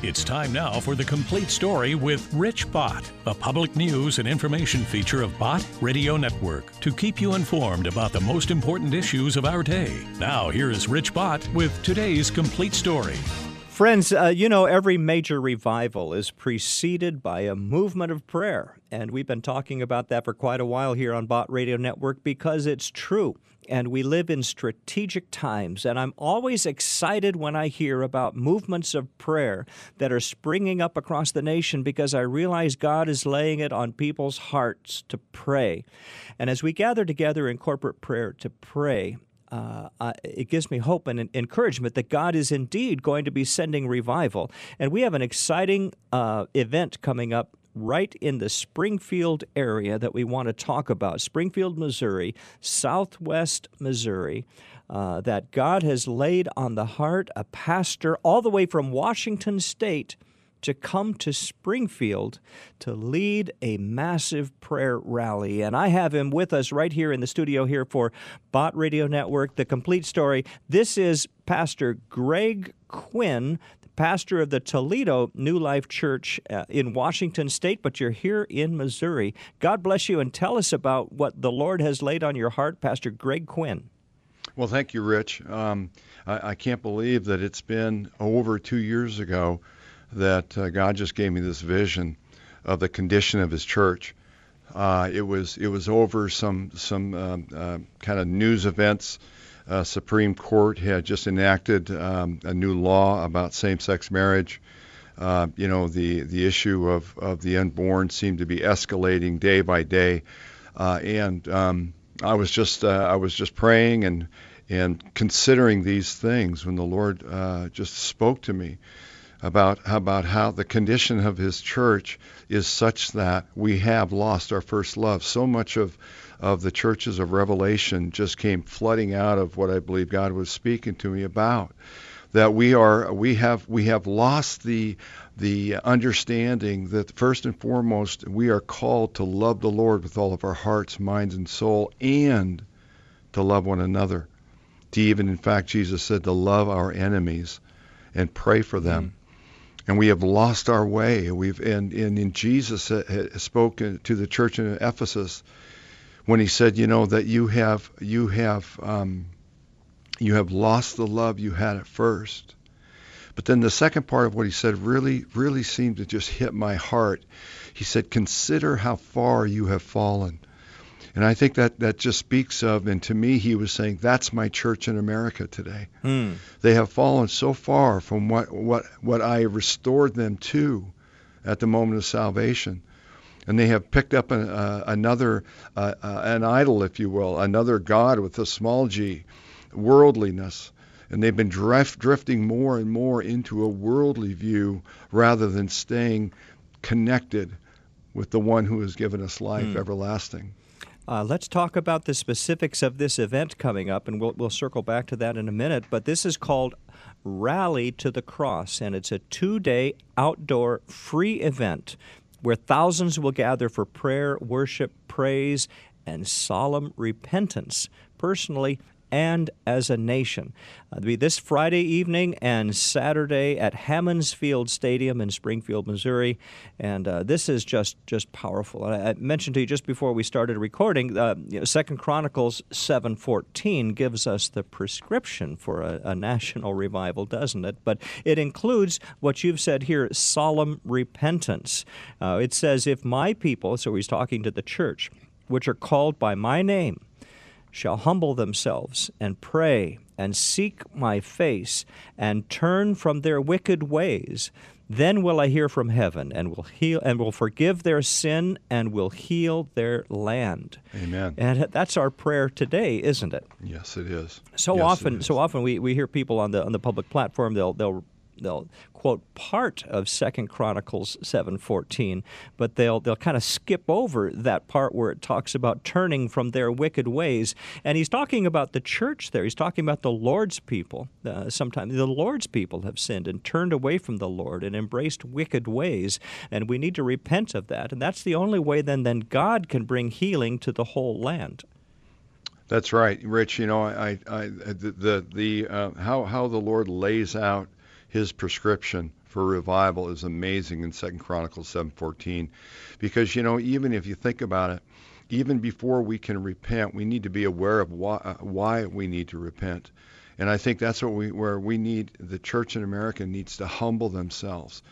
It's time now for the complete story with Rich Bott, a public news and information feature of Bott Radio Network to keep you informed about the most important issues of our day. Now, here is Rich Bott with today's complete story. Friends, uh, you know, every major revival is preceded by a movement of prayer. And we've been talking about that for quite a while here on Bott Radio Network because it's true. And we live in strategic times. And I'm always excited when I hear about movements of prayer that are springing up across the nation because I realize God is laying it on people's hearts to pray. And as we gather together in corporate prayer to pray, uh, uh, it gives me hope and encouragement that God is indeed going to be sending revival. And we have an exciting uh, event coming up right in the Springfield area that we want to talk about Springfield, Missouri, southwest Missouri. Uh, that God has laid on the heart a pastor all the way from Washington State to come to Springfield to lead a massive prayer rally. And I have him with us right here in the studio here for Bott Radio Network, The Complete Story. This is Pastor Greg Quinn, pastor of the Toledo New Life Church uh, in Washington State, but you're here in Missouri. God bless you and tell us about what the Lord has laid on your heart, Pastor Greg Quinn. Well, thank you, Rich. Um, I, I can't believe that it's been over two years ago that uh, God just gave me this vision of the condition of His church. Uh, it was it was over some some um, uh, kind of news events. Uh, Supreme Court had just enacted um, a new law about same-sex marriage. Uh, you know the the issue of, of the unborn seemed to be escalating day by day, uh, and um, I was just I was just praying and and considering these things when the Lord just spoke to me about about how the condition of his church is such that we have lost our first love. So much of of the churches of Revelation just came flooding out of what I believe God was speaking to me about. That we are we have we have lost the the understanding that first and foremost we are called to love the Lord with all of our hearts, minds, and soul, and to love one another. To even, in fact, Jesus said to love our enemies and pray for them. Mm and we have lost our way. We've and, and in Jesus spoke to the church in Ephesus when he said, you know, that you have you have um, you have lost the love you had at first. But then the second part of what he said really really seemed to just hit my heart. He said, consider how far you have fallen. And I think that that just speaks of, and to me, he was saying, that's my church in America today. Mm. They have fallen so far from what, what, what I restored them to at the moment of salvation. And they have picked up an, uh, another, uh, uh, an idol, if you will, another God with a small g, worldliness. And they've been drift, drifting more and more into a worldly view rather than staying connected with the one who has given us life mm. everlasting. Uh, let's talk about the specifics of this event coming up, and we'll, we'll circle back to that in a minute. But this is called Rally to the Cross, and it's a two day outdoor free event where thousands will gather for prayer, worship, praise, and solemn repentance. Personally, and as a nation. Uh, it'll be this Friday evening and Saturday at Hammons Field Stadium in Springfield, Missouri, and uh, this is just just powerful. I, I, mentioned to you just before we started recording. Uh, you know, Second Chronicles seven fourteen gives us the prescription for a, a national revival, doesn't it? But it includes what you've said here: solemn repentance. Uh, it says, "If my people," so he's talking to the church, which are called by my name shall humble themselves and pray and seek my face and turn from their wicked ways, then will I hear from heaven and will heal and will forgive their sin and will heal their land. Amen. And that's our prayer today, isn't it? Yes, it is. So yes, often, so often we, we hear people on the on the public platform they'll they'll they'll quote part of Second Chronicles 7:14, but they'll they'll kind of skip over that part where it talks about turning from their wicked ways. And he's talking about the church there. He's talking about the Lord's people. Uh, sometimes the Lord's people have sinned and turned away from the Lord and embraced wicked ways, and we need to repent of that. And that's the only way then then God can bring healing to the whole land. That's right, Rich. You know, I, I, the, the, the uh, how how the Lord lays out his prescription for revival is amazing in Second Chronicles 7:14 because you know even if you think about it even before we can repent we need to be aware of why, uh, why we need to repent. And I think that's what we where we need the church in America needs to humble themselves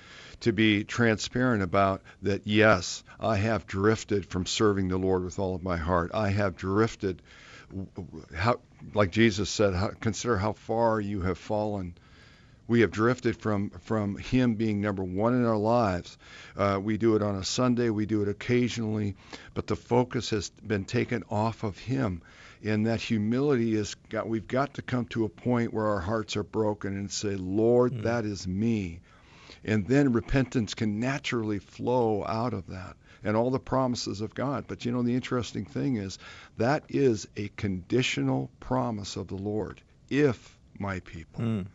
to be transparent about that yes I have drifted from serving the Lord with all of my heart. I have drifted how like Jesus said how, consider how far you have fallen we have drifted from from Him being number one in our lives. Uh, we do it on a Sunday, we do it occasionally, but the focus has been taken off of Him. And that humility is got. We've got to come to a point where our hearts are broken and say, Lord, mm. that is me. And then repentance can naturally flow out of that and all the promises of God. But you know, the interesting thing is that is a conditional promise of the Lord. If my people. Mm.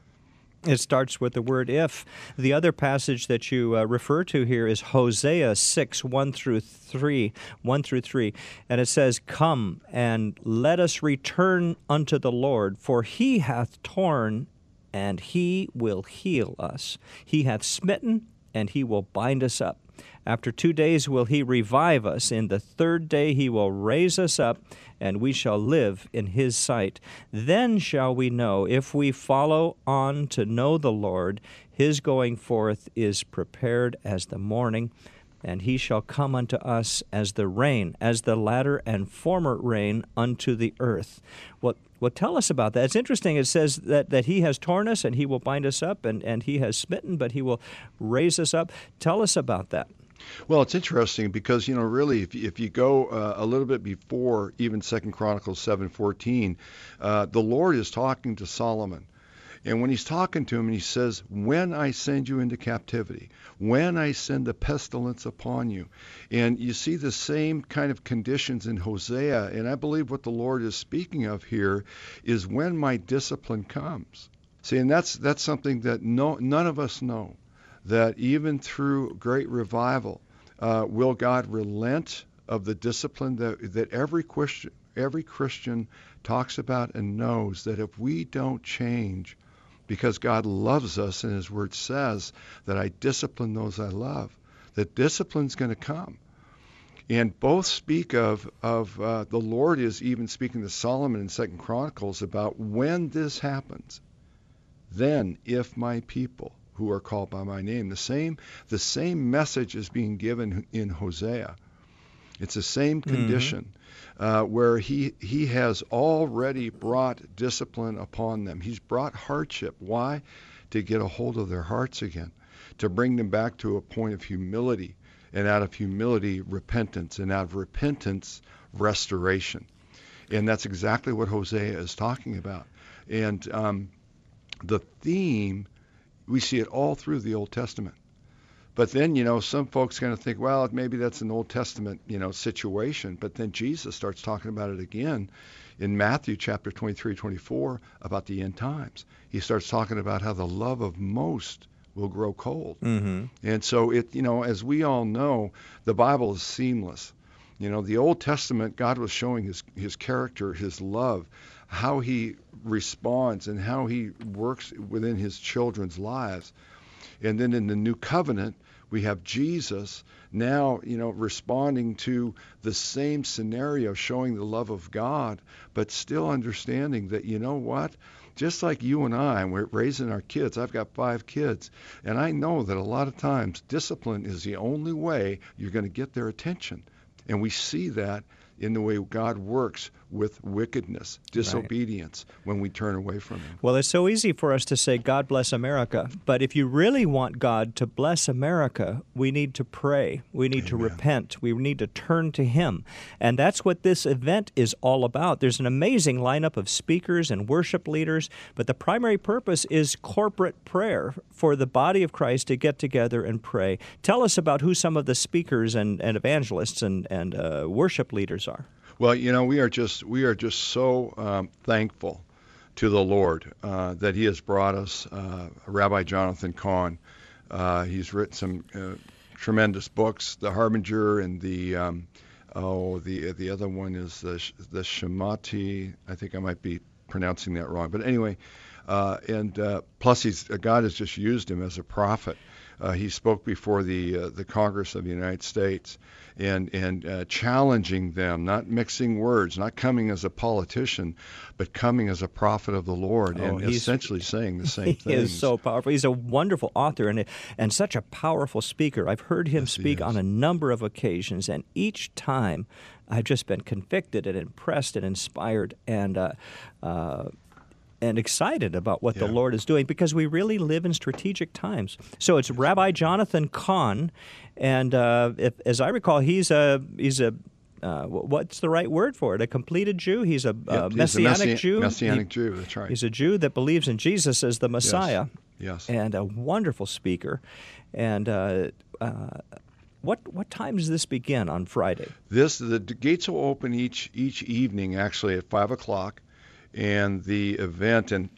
It starts with the word if. The other passage that you uh, refer to here is Hosea 6, 1 through 3, 1 through 3. And it says, Come and let us return unto the Lord, for he hath torn and he will heal us. He hath smitten and he will bind us up. After two days will he revive us. In the third day he will raise us up, and we shall live in his sight. Then shall we know, if we follow on to know the Lord, his going forth is prepared as the morning, and he shall come unto us as the rain, as the latter and former rain unto the earth. What well, tell us about that. It's interesting. It says that, that he has torn us and he will bind us up, and, and he has smitten, but he will raise us up. Tell us about that. Well, it's interesting because you know, really, if, if you go uh, a little bit before even Second Chronicles seven fourteen, uh, the Lord is talking to Solomon. And when he's talking to him, he says, When I send you into captivity, when I send the pestilence upon you. And you see the same kind of conditions in Hosea. And I believe what the Lord is speaking of here is when my discipline comes. See, and that's that's something that no, none of us know that even through great revival, uh, will God relent of the discipline that, that every Christian, every Christian talks about and knows that if we don't change, because God loves us and His Word says that I discipline those I love, that discipline's going to come. And both speak of, of uh, the Lord is even speaking to Solomon in Second Chronicles about when this happens, then if my people who are called by my name. The same the same message is being given in Hosea. It's the same mm-hmm. condition mm-hmm. uh, where he he has already brought discipline upon them. He's brought hardship. Why? To get a hold of their hearts again, to bring them back to a point of humility, and out of humility, repentance, and out of repentance, restoration. And that's exactly what Hosea is talking about. And um, the theme we see it all through the Old Testament. But then, you know, some folks kind of think, well, maybe that's an Old Testament, you know, situation. But then Jesus starts talking about it again in Matthew chapter 23, 24 about the end times. He starts talking about how the love of most will grow cold. Mm-hmm. And so it, you know, as we all know, the Bible is seamless. You know, the Old Testament, God was showing his his character, his love, how he responds and how he works within his children's lives. And then in the new covenant, we have Jesus now, you know, responding to the same scenario, showing the love of God, but still understanding that, you know what? Just like you and I, we're raising our kids. I've got five kids, and I know that a lot of times discipline is the only way you're going to get their attention. And we see that in the way God works with wickedness, disobedience right. when we turn away from Him. Well, it's so easy for us to say, God bless America. But if you really want God to bless America, we need to pray. We need Amen. to repent. We need to turn to Him. And that's what this event is all about. There's an amazing lineup of speakers and worship leaders, but the primary purpose is corporate prayer for the body of Christ to get together and pray. Tell us about who some of the speakers and, and evangelists and, and uh, worship leaders are. Well, you know, we are just we are just so um, thankful to the Lord uh, that He has brought us uh, Rabbi Jonathan Cahn. Uh, he's written some uh, tremendous books, The Harbinger and the um, oh the the other one is the the Shemati. I think I might be pronouncing that wrong, but anyway. Uh, and uh, plus, he's God has just used him as a prophet. Uh, he spoke before the uh, the Congress of the United States, and and uh, challenging them, not mixing words, not coming as a politician, but coming as a prophet of the Lord, Oh, and essentially saying the same He things. is so powerful. He's a wonderful author and and such a powerful speaker. I've heard him Yes, speak is. on a number of occasions, and each time I've just been convicted and impressed and inspired and. Uh, uh, and excited about what the Lord is doing because we really live in strategic times. So it's Rabbi Jonathan Cahn, and uh, if, as I recall, he's a he's a uh, what's the right word for it? A completed Jew. He's a, Yep, uh he's a messianic messi- Jew. Messianic He- Jew. That's right. He's a Jew that believes in Jesus as the Messiah Yes. and a wonderful speaker. And uh, uh, what what time does this begin on Friday? This the gates will open each each evening actually at five o'clock, and the event and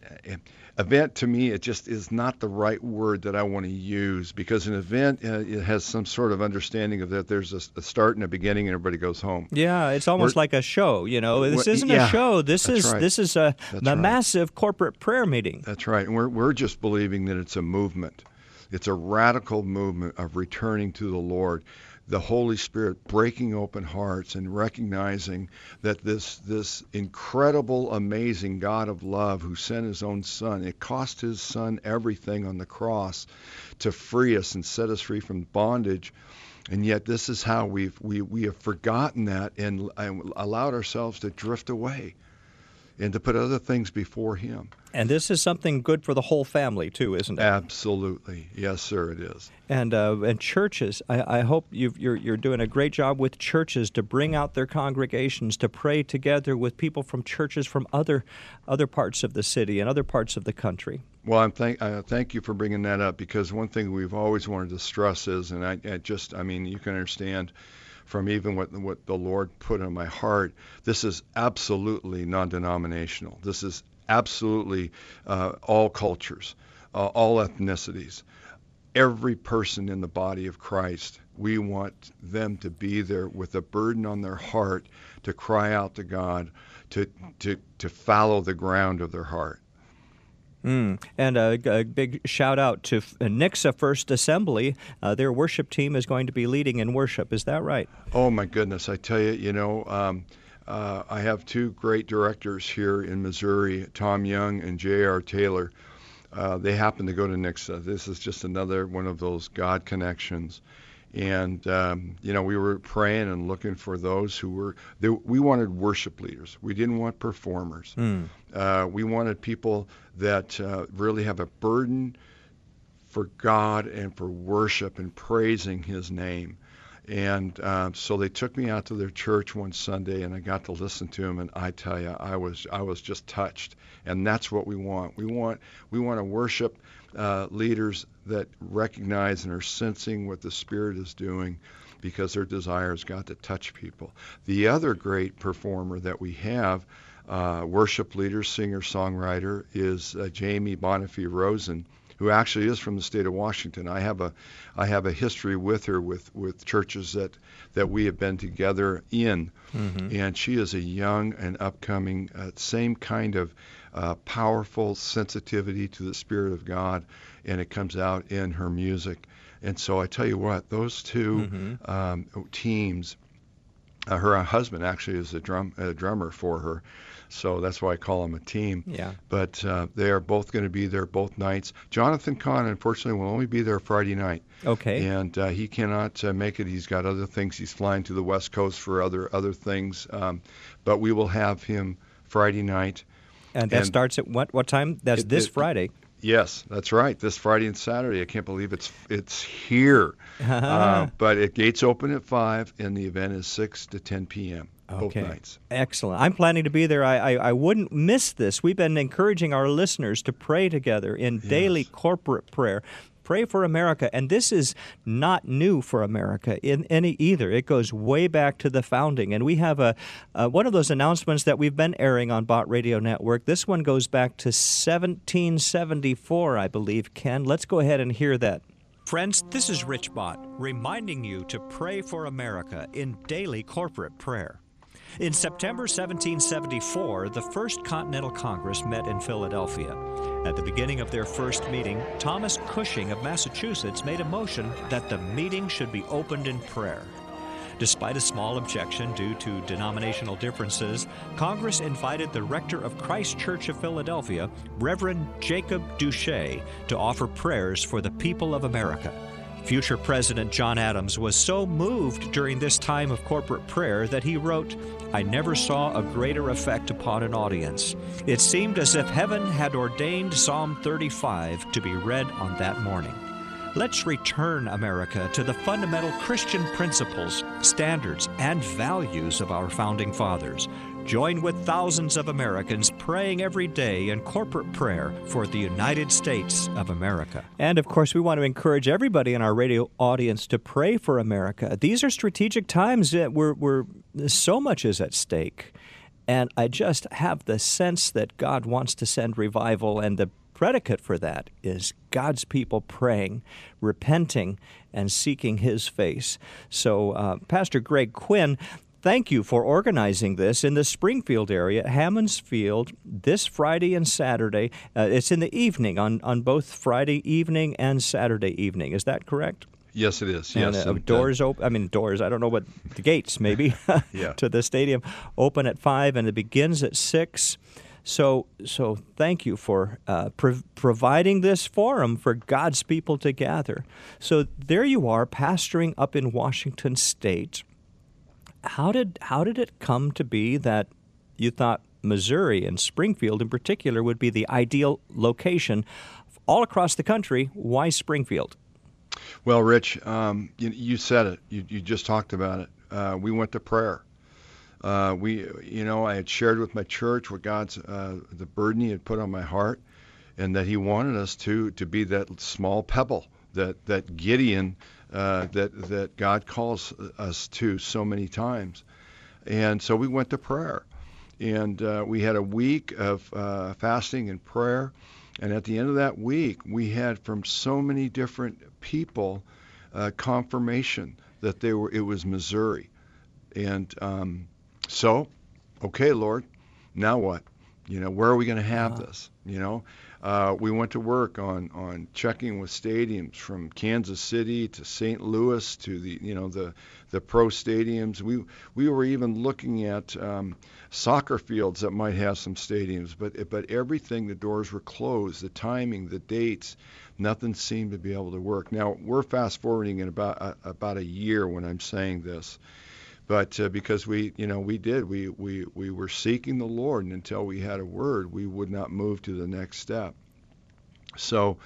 event to me it just is not the right word that I want to use because an event uh, it has some sort of understanding of that there's a start and a beginning and everybody goes home. Yeah, it's almost We're- like a show. You know, this Well, isn't yeah, a show. This is right. this is a, a right. massive corporate prayer meeting. That's right. And we're, we're just believing that it's a movement. It's a radical movement of returning to the Lord. The Holy Spirit breaking open hearts and recognizing that this this incredible, amazing God of love who sent his own son, it cost his son everything on the cross to free us and set us free from bondage. And yet this is how we've we, we have forgotten that and, and allowed ourselves to drift away and to put other things before him. And this is something good for the whole family too, isn't it? Absolutely. Yes, sir, it is. And uh, and churches, I, I hope you've, you're you're doing a great job with churches to bring out their congregations to pray together with people from churches from other other parts of the city and other parts of the country. Well, I'm thank uh, thank you for bringing that up because one thing we've always wanted to stress is, and I, I just, I mean, you can understand from even what what the Lord put on my heart. This is absolutely non-denominational. This is absolutely uh, all cultures, uh, all ethnicities, every person in the body of Christ. We want them to be there with a burden on their heart to cry out to God, to to to follow the ground of their heart. Mm. And a, a big shout out to F- Nixa First Assembly. Uh, their worship team is going to be leading in worship. Is that right? Oh my goodness! I tell you, you know, um, uh, I have two great directors here in Missouri, Tom Young and J.R. Taylor. Uh, they happen to go to Nixa. This is just another one of those God connections. And um, you know, we were praying and looking for those who were. They, we wanted worship leaders. We didn't want performers. Mm. Uh, we wanted people that uh, really have a burden for God and for worship and praising His name. And uh, so they took me out to their church one Sunday, and I got to listen to them. And I tell you, I was I was just touched. And that's what we want. We want we want to worship uh, leaders that recognize and are sensing what the Spirit is doing, because their desire has got to touch people. The other great performer that we have, uh, worship leader, singer, songwriter, is uh, Jamie Bonifay Rosen who actually is from the state of Washington. I have a I have a history with her with with churches that that we have been together in, Mm-hmm. and she is a young and upcoming uh, same kind of uh, powerful sensitivity to the spirit of God, and it comes out in her music. And so I tell you what, those 2 Mhm. um, teams. Uh, her husband actually is a drum a drummer for her, so that's why I call them a team Yeah. but uh, they are both going to be there both nights. Jonathan Cahn, unfortunately, will only be there Friday night, Okay. and uh, he cannot uh, make it. He's got other things. He's flying to the West Coast for other other things. Um, but we will have him Friday night. And that and- starts at what what time? That's It- this it- Friday. Yes, that's right. This Friday and Saturday. I can't believe it's it's here. uh, but it gates open at five, and the event is six to 10 p.m. both nights. Excellent. I'm planning to be there. I, I, I wouldn't miss this. We've been encouraging our listeners to pray together in daily corporate prayer. Pray for America. And this is not new for America in any either. It goes way back to the founding. And we have a one of those announcements that we've been airing on Bott Radio Network. This one goes back to 1774, I believe, Ken. Let's go ahead and hear that. Friends, this is Rich Bott reminding you to pray for America in daily corporate prayer. In September 1774, the First Continental Congress met in Philadelphia, At the beginning of their first meeting, Thomas Cushing of Massachusetts made a motion that the meeting should be opened in prayer. Despite a small objection due to denominational differences, Congress invited the rector of Christ Church of Philadelphia, Reverend Jacob Duché, to offer prayers for the people of America. Future President John Adams was so moved during this time of corporate prayer that he wrote, I never saw a greater effect upon an audience. It seemed as if heaven had ordained Psalm 35 to be read on that morning. Let's return America to the fundamental Christian principles, standards, and values of our founding fathers. Join with thousands of Americans praying every day in corporate prayer for the United States of America. And of course, we want to encourage everybody in our radio audience to pray for America. These are strategic times where, where so much is at stake. And I just have the sense that God wants to send revival, and the predicate for that is God's people praying, repenting, and seeking His face. So, uh, Pastor Greg Quinn, thank you for organizing this in the Springfield area, Hammons Field, this Friday and Saturday. Uh, it's in the evening, on, on both Friday evening and Saturday evening. Is that correct? Yes, it is. Yes, and, uh, and, doors uh, open. I mean, doors. I don't know what the gates maybe yeah. to the stadium open at five, and it begins at six. So, so thank you for uh, pro- providing this forum for God's people to gather. So there you are, pastoring up in Washington State. How did how did it come to be that you thought Missouri and Springfield in particular would be the ideal location all across the country? Why Springfield? Well, Rich, um, you, you, said it. You, you, just talked about it. Uh, we went to prayer. Uh, we, you know, I had shared with my church what God's uh, the burden He had put on my heart, and that He wanted us to to be that small pebble, that that Gideon, uh, that that God calls us to so many times, and so we went to prayer, and uh, we had a week of uh, fasting and prayer, and at the end of that week, we had from so many different people uh, confirmation that they were it was Missouri, and um, so, okay, Lord, now what? You know, where are we going to have uh-huh. this? You know, uh, we went to work on on checking with stadiums from Kansas City to St. Louis to the you know the the pro stadiums. We we were even looking at um, soccer fields that might have some stadiums, but but everything the doors were closed. The timing, the dates, nothing seemed to be able to work. Now we're fast forwarding in about uh, about a year when I'm saying this but uh, because we you know we did we, we we were seeking the lord and until we had a word we would not move to the next step. So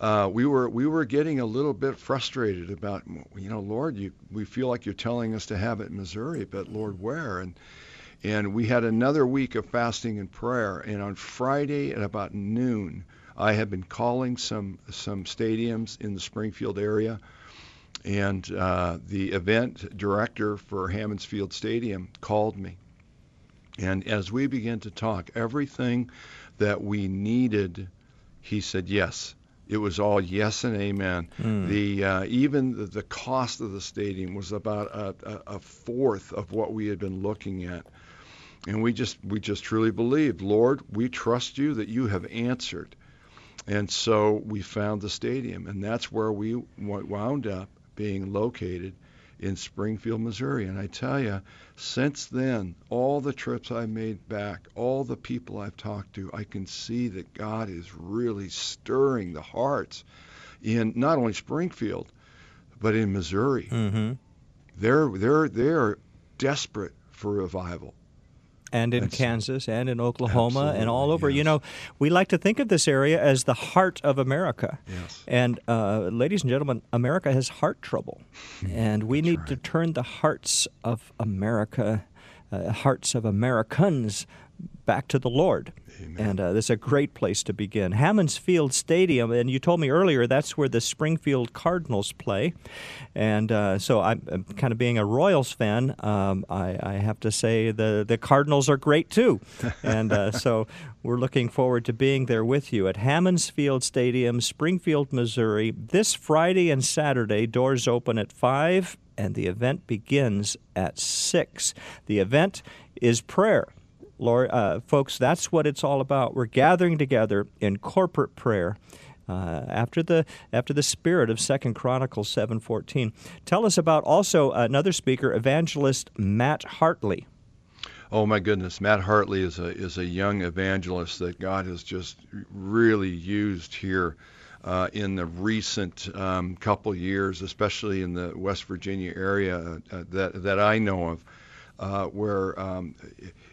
uh, we were we were getting a little bit frustrated about you know lord you we feel like you're telling us to have it in missouri but lord where? And and we had another week of fasting and prayer and on friday at about noon i had been calling some some stadiums in the springfield area and uh, the event director for Hammons Field Stadium called me. And as we began to talk, everything that we needed, he said yes. It was all yes and amen. Mm. The uh, even the, the, cost of the stadium was about a, a, fourth of what we had been looking at, and we just we just truly believed, Lord, we trust you that you have answered, and so we found the stadium, and that's where we wound up being located in Springfield, Missouri. And I tell you, since then, all the trips I made back, all the people I've talked to, I can see that God is really stirring the hearts in not only Springfield, but in Missouri. Mm-hmm. They're they're they're desperate for revival and in Kansas and in Oklahoma and all over. Yes. You know, we like to think of this area as the heart of America. Yes. And uh, ladies and gentlemen, America has heart trouble, and we That's need right. to turn the hearts of America, uh, hearts of Americans, back to the Lord. Amen. And uh, this is a great place to begin. Hammons Field Stadium, and you told me earlier that's where the Springfield Cardinals play. And uh, so I'm, I'm, kind of being a Royals fan. Um, I, I, have to say the, the Cardinals are great too. and uh, so we're looking forward to being there with you at Hammons Field Stadium, Springfield, Missouri, this Friday and Saturday. Doors open at 5 and the event begins at 6. The event is prayer Lord, uh, folks, that's what it's all about. We're gathering together in corporate prayer. Uh, after the after the spirit of Second Chronicles seven fourteen, tell us about also another speaker, evangelist Matt Hartley. Oh my goodness, Matt Hartley is a is a young evangelist that God has just really used here uh, in the recent um, couple years, especially in the West Virginia area uh, that that I know of, uh, where um,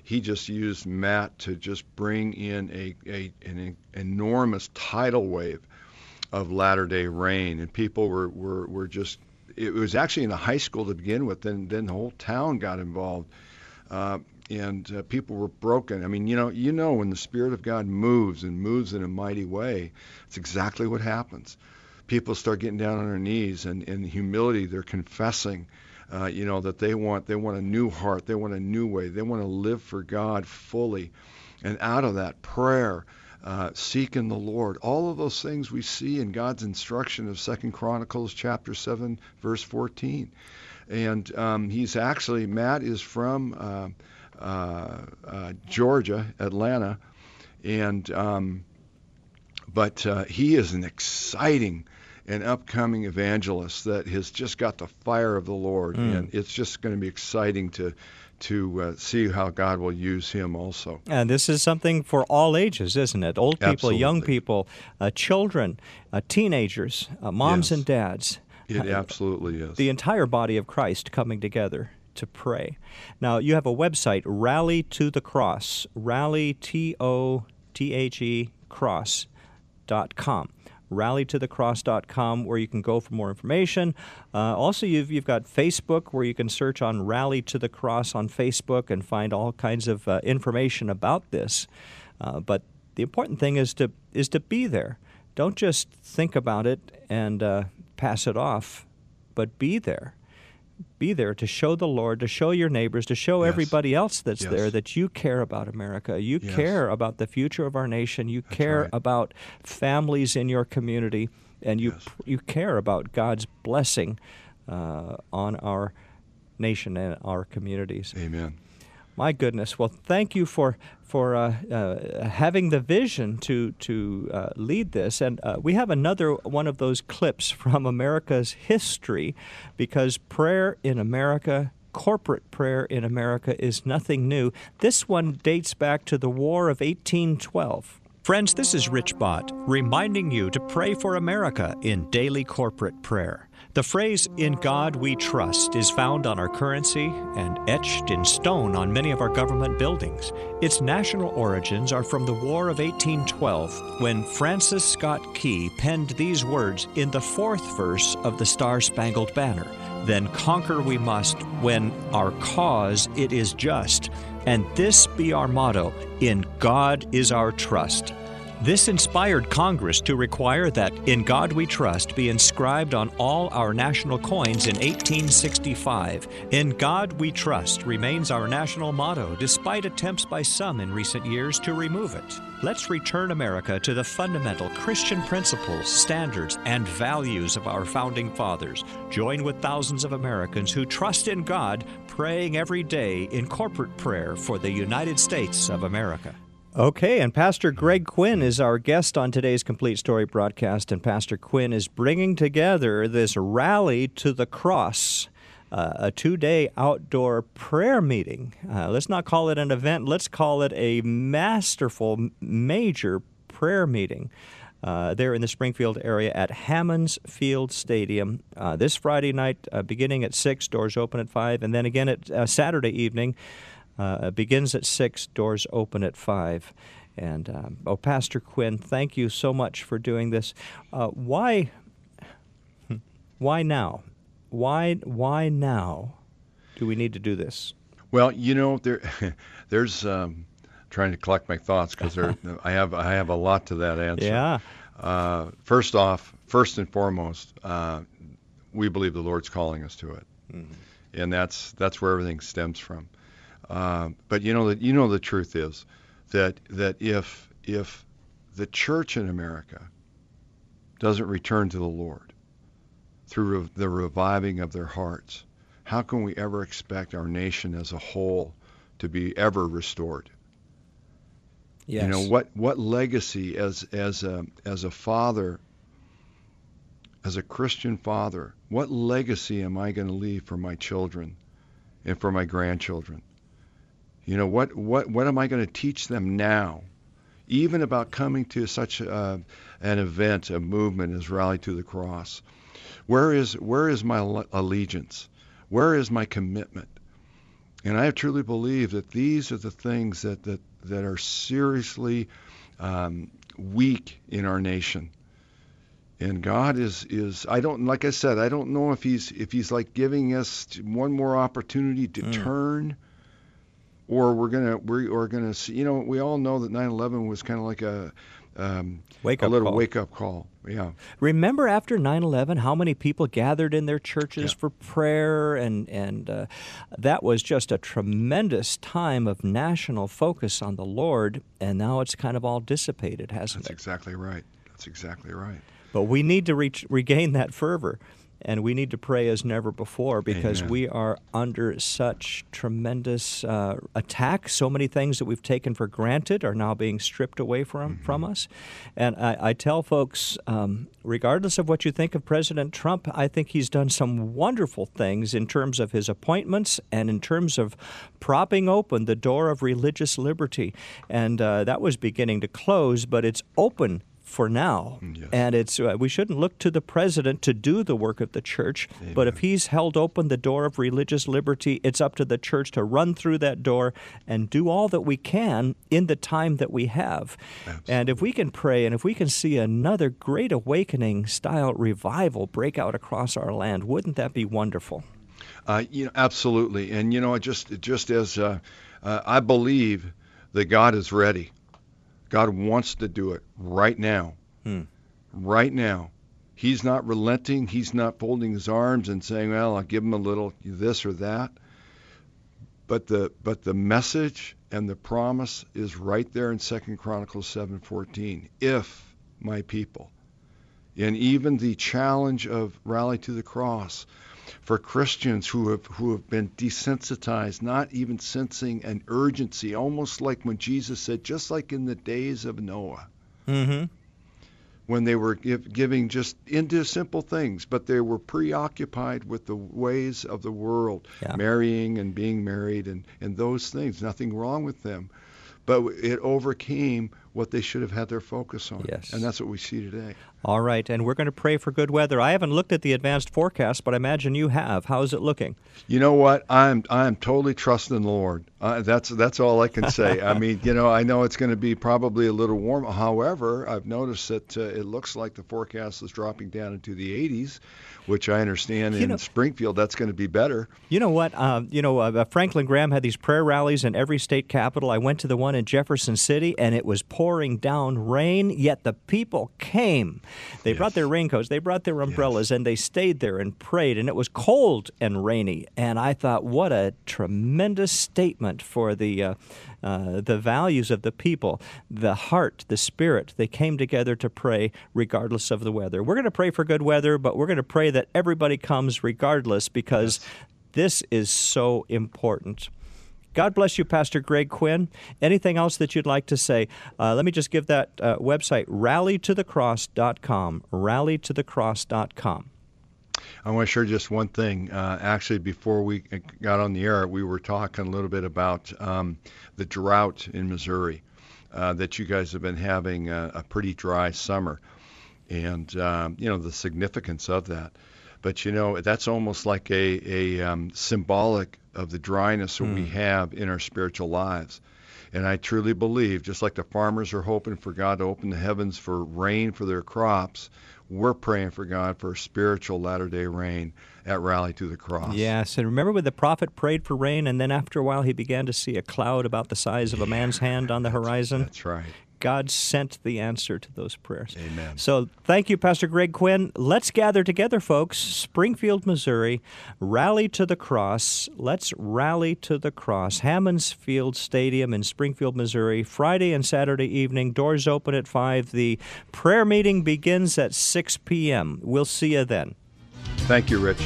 he just used Matt to just bring in a, a an enormous tidal wave of latter day rain, and people were, were, were just it was actually in a high school to begin with, then then the whole town got involved. Uh, and uh, people were broken. I mean, you know, you know, when the Spirit of God moves and moves in a mighty way, it's exactly what happens. People start getting down on their knees, and in humility, they're confessing, uh, you know, that they want they want a new heart, they want a new way, they want to live for God fully, and out of that prayer. Uh, seeking the Lord. All of those things we see in God's instruction of Second Chronicles chapter 7, verse 14. And um, he's actually, Matt is from uh, uh, uh, Georgia, Atlanta, and um, but he is an exciting and upcoming evangelist that has just got the fire of the Lord, mm. and it's just going to be exciting to to uh, see how God will use him also. And this is something for all ages, isn't it? Old people, Absolutely. young people, uh, children, uh, teenagers, moms yes. and dads. It absolutely is. The entire body of Christ coming together to pray. Now, you have a website, Rally to the Cross, rally, T O T H E, cross.com. RallyToTheCross.com, where you can go for more information. Uh, also, you've, you've got Facebook, where you can search on Rally to the Cross on Facebook and find all kinds of uh, information about this. Uh, but the important thing is to is to be there. Don't just think about it and uh, pass it off, but be there be there to show the Lord, to show your neighbors, to show yes. everybody else that's yes. there that you care about America. You yes. care about the future of our nation. You that's care right. about families in your community, and you you care about God's blessing uh, on our nation and our communities. Amen. My goodness. Well, thank you for for uh, uh, having the vision to to uh, lead this. And uh, we have another one of those clips from America's history, because prayer in America. Corporate prayer in America is nothing new. This one dates back to the War of 1812. Friends, this is Rich Bott reminding you to pray for America in daily corporate prayer. The phrase, in God we trust, is found on our currency and etched in stone on many of our government buildings. Its national origins are from the War of 1812, when Francis Scott Key penned these words in the fourth verse of the Star Spangled Banner Then conquer we must when our cause it is just, and this be our motto In God is our trust. This inspired Congress to require that In God We Trust be inscribed on all our national coins in 1865. In God We Trust remains our national motto, despite attempts by some in recent years to remove it. Let's return America to the fundamental Christian principles, standards, and values of our founding fathers. Join with thousands of Americans who trust in God, praying every day in corporate prayer for the United States of America. Okay, and Pastor Greg Quinn is our guest on today's Complete Story broadcast, and Pastor Quinn is bringing together this rally to the cross. Uh, a two day outdoor prayer meeting. Uh, let's not call it an event, let's call it a masterful, major prayer meeting. Uh, there in the Springfield area at Hammons Field Stadium uh, this Friday night, uh, beginning at 6, doors open at 5, and then again at uh, Saturday evening. Uh, it begins at 6, doors open at 5. And, um, oh, Pastor Quinn, thank you so much for doing this. Uh, why, why now? Why, why now do we need to do this? Well, you know, there, there's um, trying to collect my thoughts because I have I have a lot to that answer. Yeah. Uh, first off, first and foremost, uh, we believe the Lord's calling us to it, Mm-hmm. and that's that's where everything stems from. Uh, but you know that you know the truth is that that if if the church in America doesn't return to the Lord through the reviving of their hearts, how can we ever expect our nation as a whole to be ever restored? Yes. You know what what legacy as as a as a father as a Christian father, what legacy am I going to leave for my children and for my grandchildren? You know what what what am I going to teach them now? Even about coming to such uh, an event, a movement as Rally to the Cross. Where is where is my allegiance? Where is my commitment? And I truly believe that these are the things that that, that are seriously um, weak in our nation. And God is is I don't like I said I don't know if he's if he's like giving us one more opportunity to mm. turn or we're gonna we're, gonna see you know we all know that 9/11 was kind of like a um, wake a little call. wake up call. Yeah. Remember after 9/11 how many people gathered in their churches yeah. for prayer and and uh, that was just a tremendous time of national focus on the Lord and now it's kind of all dissipated, hasn't That's it? That's exactly right. That's exactly right. But we need to reach, regain that fervor and we need to pray as never before because Amen. we are under such tremendous uh, attack. So many things that we've taken for granted are now being stripped away from mm-hmm. from us. And I, I tell folks, um, regardless of what you think of President Trump, I think he's done some wonderful things in terms of his appointments and in terms of propping open the door of religious liberty. And uh, that was beginning to close, but it's open for now. Mm, yes. And it's uh, we shouldn't look to the president to do the work of the church, Amen. but if he's held open the door of religious liberty, it's up to the church to run through that door and do all that we can in the time that we have. Absolutely. And if we can pray and if we can see another great awakening style revival break out across our land, wouldn't that be wonderful? Uh, you know, absolutely. And you know, just just as uh, uh, I believe that God is ready. God wants to do it right now. Hmm. Right now. He's not relenting. He's not folding his arms and saying, "Well, I'll give him a little this or that." But the but the message and the promise is right there in Second Chronicles 7:14. If my people, and even the challenge of rally to the cross, for Christians who have who have been desensitized, not even sensing an urgency, almost like when Jesus said, just like in the days of Noah. Mm-hmm. When they were give, giving just into simple things, but they were preoccupied with the ways of the world, yeah. marrying and being married and, and those things. Nothing wrong with them. But it overcame what they should have had their focus on. Yes. And that's what we see today. All right, and we're going to pray for good weather. I haven't looked at the advanced forecast, but I imagine you have. How is it looking? You know what? I'm I'm totally trusting the Lord. Uh, that's that's all I can say. I mean, you know, I know it's going to be probably a little warm. However, I've noticed that uh, it looks like the forecast is dropping down into the 80s, which I understand You in know- Springfield that's going to be better. You know what? Uh, you know, uh, Franklin Graham had these prayer rallies in every state capital. I went to the one in Jefferson City, and it was pouring down rain, yet the people came. They brought their raincoats, they brought their umbrellas, and they stayed there and prayed. And it was cold and rainy. And I thought, what a tremendous statement for the. Uh, uh, the values of the people, the heart, the spirit, they came together to pray regardless of the weather. We're going to pray for good weather, but we're going to pray that everybody comes regardless because this is so important. God bless you, Pastor Greg Quinn. Anything else that you'd like to say? Uh, let me just give that uh, website, rallytothecross.com. Rallytothecross.com. I want to share just one thing. Uh, actually, before we got on the air, we were talking a little bit about um, the drought in Missouri. Uh, that you guys have been having a, a pretty dry summer, and um, you know the significance of that. But you know that's almost like a, a um, symbolic of the dryness that we have in our spiritual lives. And I truly believe, just like the farmers are hoping for God to open the heavens for rain for their crops, we're praying for God for spiritual latter day rain at Rally to the Cross. Yes, and remember when the prophet prayed for rain, and then after a while he began to see a cloud about the size of a man's hand on the horizon? That's right. God sent the answer to those prayers. Amen. So thank you, Pastor Greg Quinn. Let's gather together, folks. Springfield, Missouri. Rally to the cross. Let's rally to the cross. Hammons Field Stadium in Springfield, Missouri. Friday and Saturday evening. Doors open at 5. The prayer meeting begins at 6 p.m. We'll see you then. Thank you, Rich.